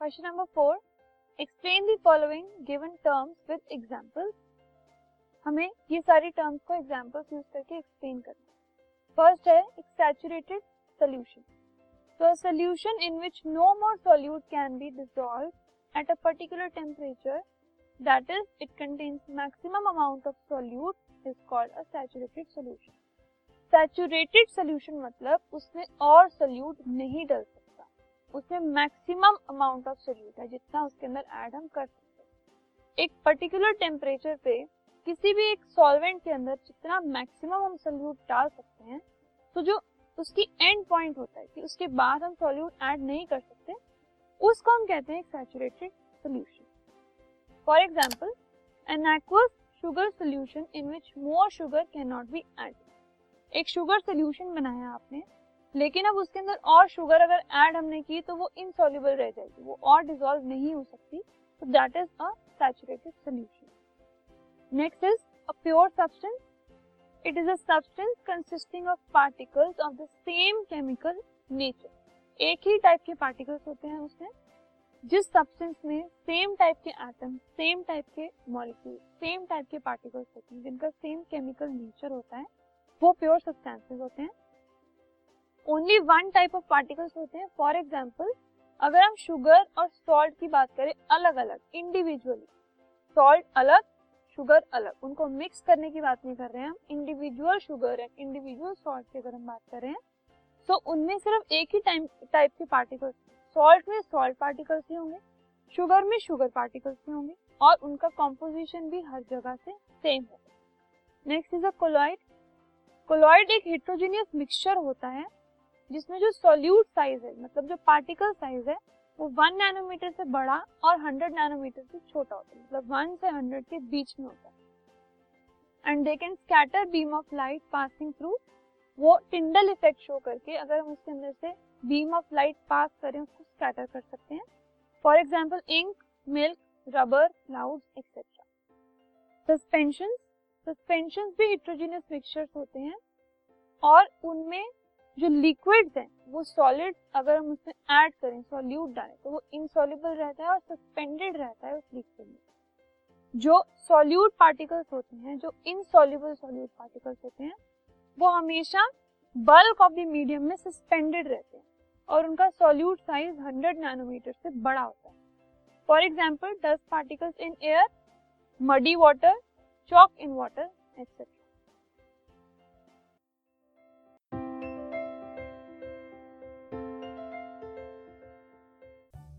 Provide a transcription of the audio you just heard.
Question number four explain the following given terms with examples हमें ये सारी terms को एग्जांपल्स यूज़ करके एक्सप्लेन करना है। फ़र्स्ट है saturated solution so a solution in which no more solute can be dissolve at a particular temperature that is it contains maximum amount of solute is called a saturated solution saturated solution मतलब उसमें और solute नहीं डल उसमें maximum amount of solute है, जितना उसके अंदर add हम कर सकते हैं। एक पर्टिकुलर टेम्परेचर पे किसी भी एक सॉल्वेंट के अंदर जितना मैक्सिमम हम सोल्यूट डाल सकते हैं तो जो उसकी एंड पॉइंट होता है कि उसके बाद हम सॉल्यूट ऐड नहीं कर सकते, उसको हम कहते हैं saturated solution for example an aqueous sugar solution in which more sugar can not be add एक शुगर सोल्यूशन बनाया आपने लेकिन अब उसके अंदर और शुगर अगर ऐड हमने की तो वो इनसॉल्युबल रह जाएगी। वो और डिजोल्व नहीं हो सकती। तो that is a saturated solution next is a pure substance It is a substance consisting of particles of the same chemical nature. एक ही टाइप के पार्टिकल्स होते हैं उसमें। जिस सब्सटेंस में सेम टाइप के एटम सेम टाइप के मॉलिक्यूल सेम टाइप के पार्टिकल्स होते हैं, जिनका सेम केमिकल नेचर होता है, वो प्योर सब्सटेंसेस होते हैं। Only one type of particles होते हैं. फॉर एग्ज़ाम्पल अगर हम शुगर और सॉल्ट की बात करें अलग अलग इंडिविजुअली सॉल्ट अलग शुगर अलग. उनको मिक्स करने की बात नहीं कर रहे हैं. हम individual sugar and individual salt की अगर हम बात कर रहे हैं तो उनमें सिर्फ़ एक ही टाइम टाइप के पार्टिकल्स सॉल्ट में सॉल्ट पार्टिकल्स ही होंगे. शुगर में शुगर पार्टिकल्स ही होंगे. और उनका कॉम्पोजिशन भी हर जगह से सेम होगा. Next is a colloid colloid एक हेट्रोजीनियस मिक्सचर होता है. जिसमें जो सॉल्यूट साइज़ है मतलब जो पार्टिकल साइज़ है, वो वन नैनोमीटर से बड़ा और हंड्रेड नैनोमीटर से छोटा होता है। मतलब वन से हंड्रेड के बीच में होता है। And they can scatter beam of light passing through वो टिंडल इफ़ेक्ट शो करके अगर हम उसके अंदर से बीम ऑफ़ लाइट पास करें, उसको स्कैटर कर सकते हैं। For example ink milk rubber cloud etcetera suspension suspension भी हिट्रोजीनियस मिक्सचर्स होते हैं। और उनमें जो लिक्विड्स हैं, वो सॉलिड अगर हम उसमें ऐड करें सॉल्यूट डालें तो वो इनसॉल्युबल रहता है और सस्पेंडेड रहता है उस लिक्विड में। जो सॉल्यूट पार्टिकल्स होते हैं, जो इनसॉल्युबल सॉल्यूट पार्टिकल्स होते हैं, वो हमेशा बल्क ऑफ़ द मीडियम में सस्पेंडेड रहते हैं और उनका सॉल्यूट साइज़ 100 नैनोमीटर से बड़ा होता है। For example dust particles in air muddy water chalk in water etcetera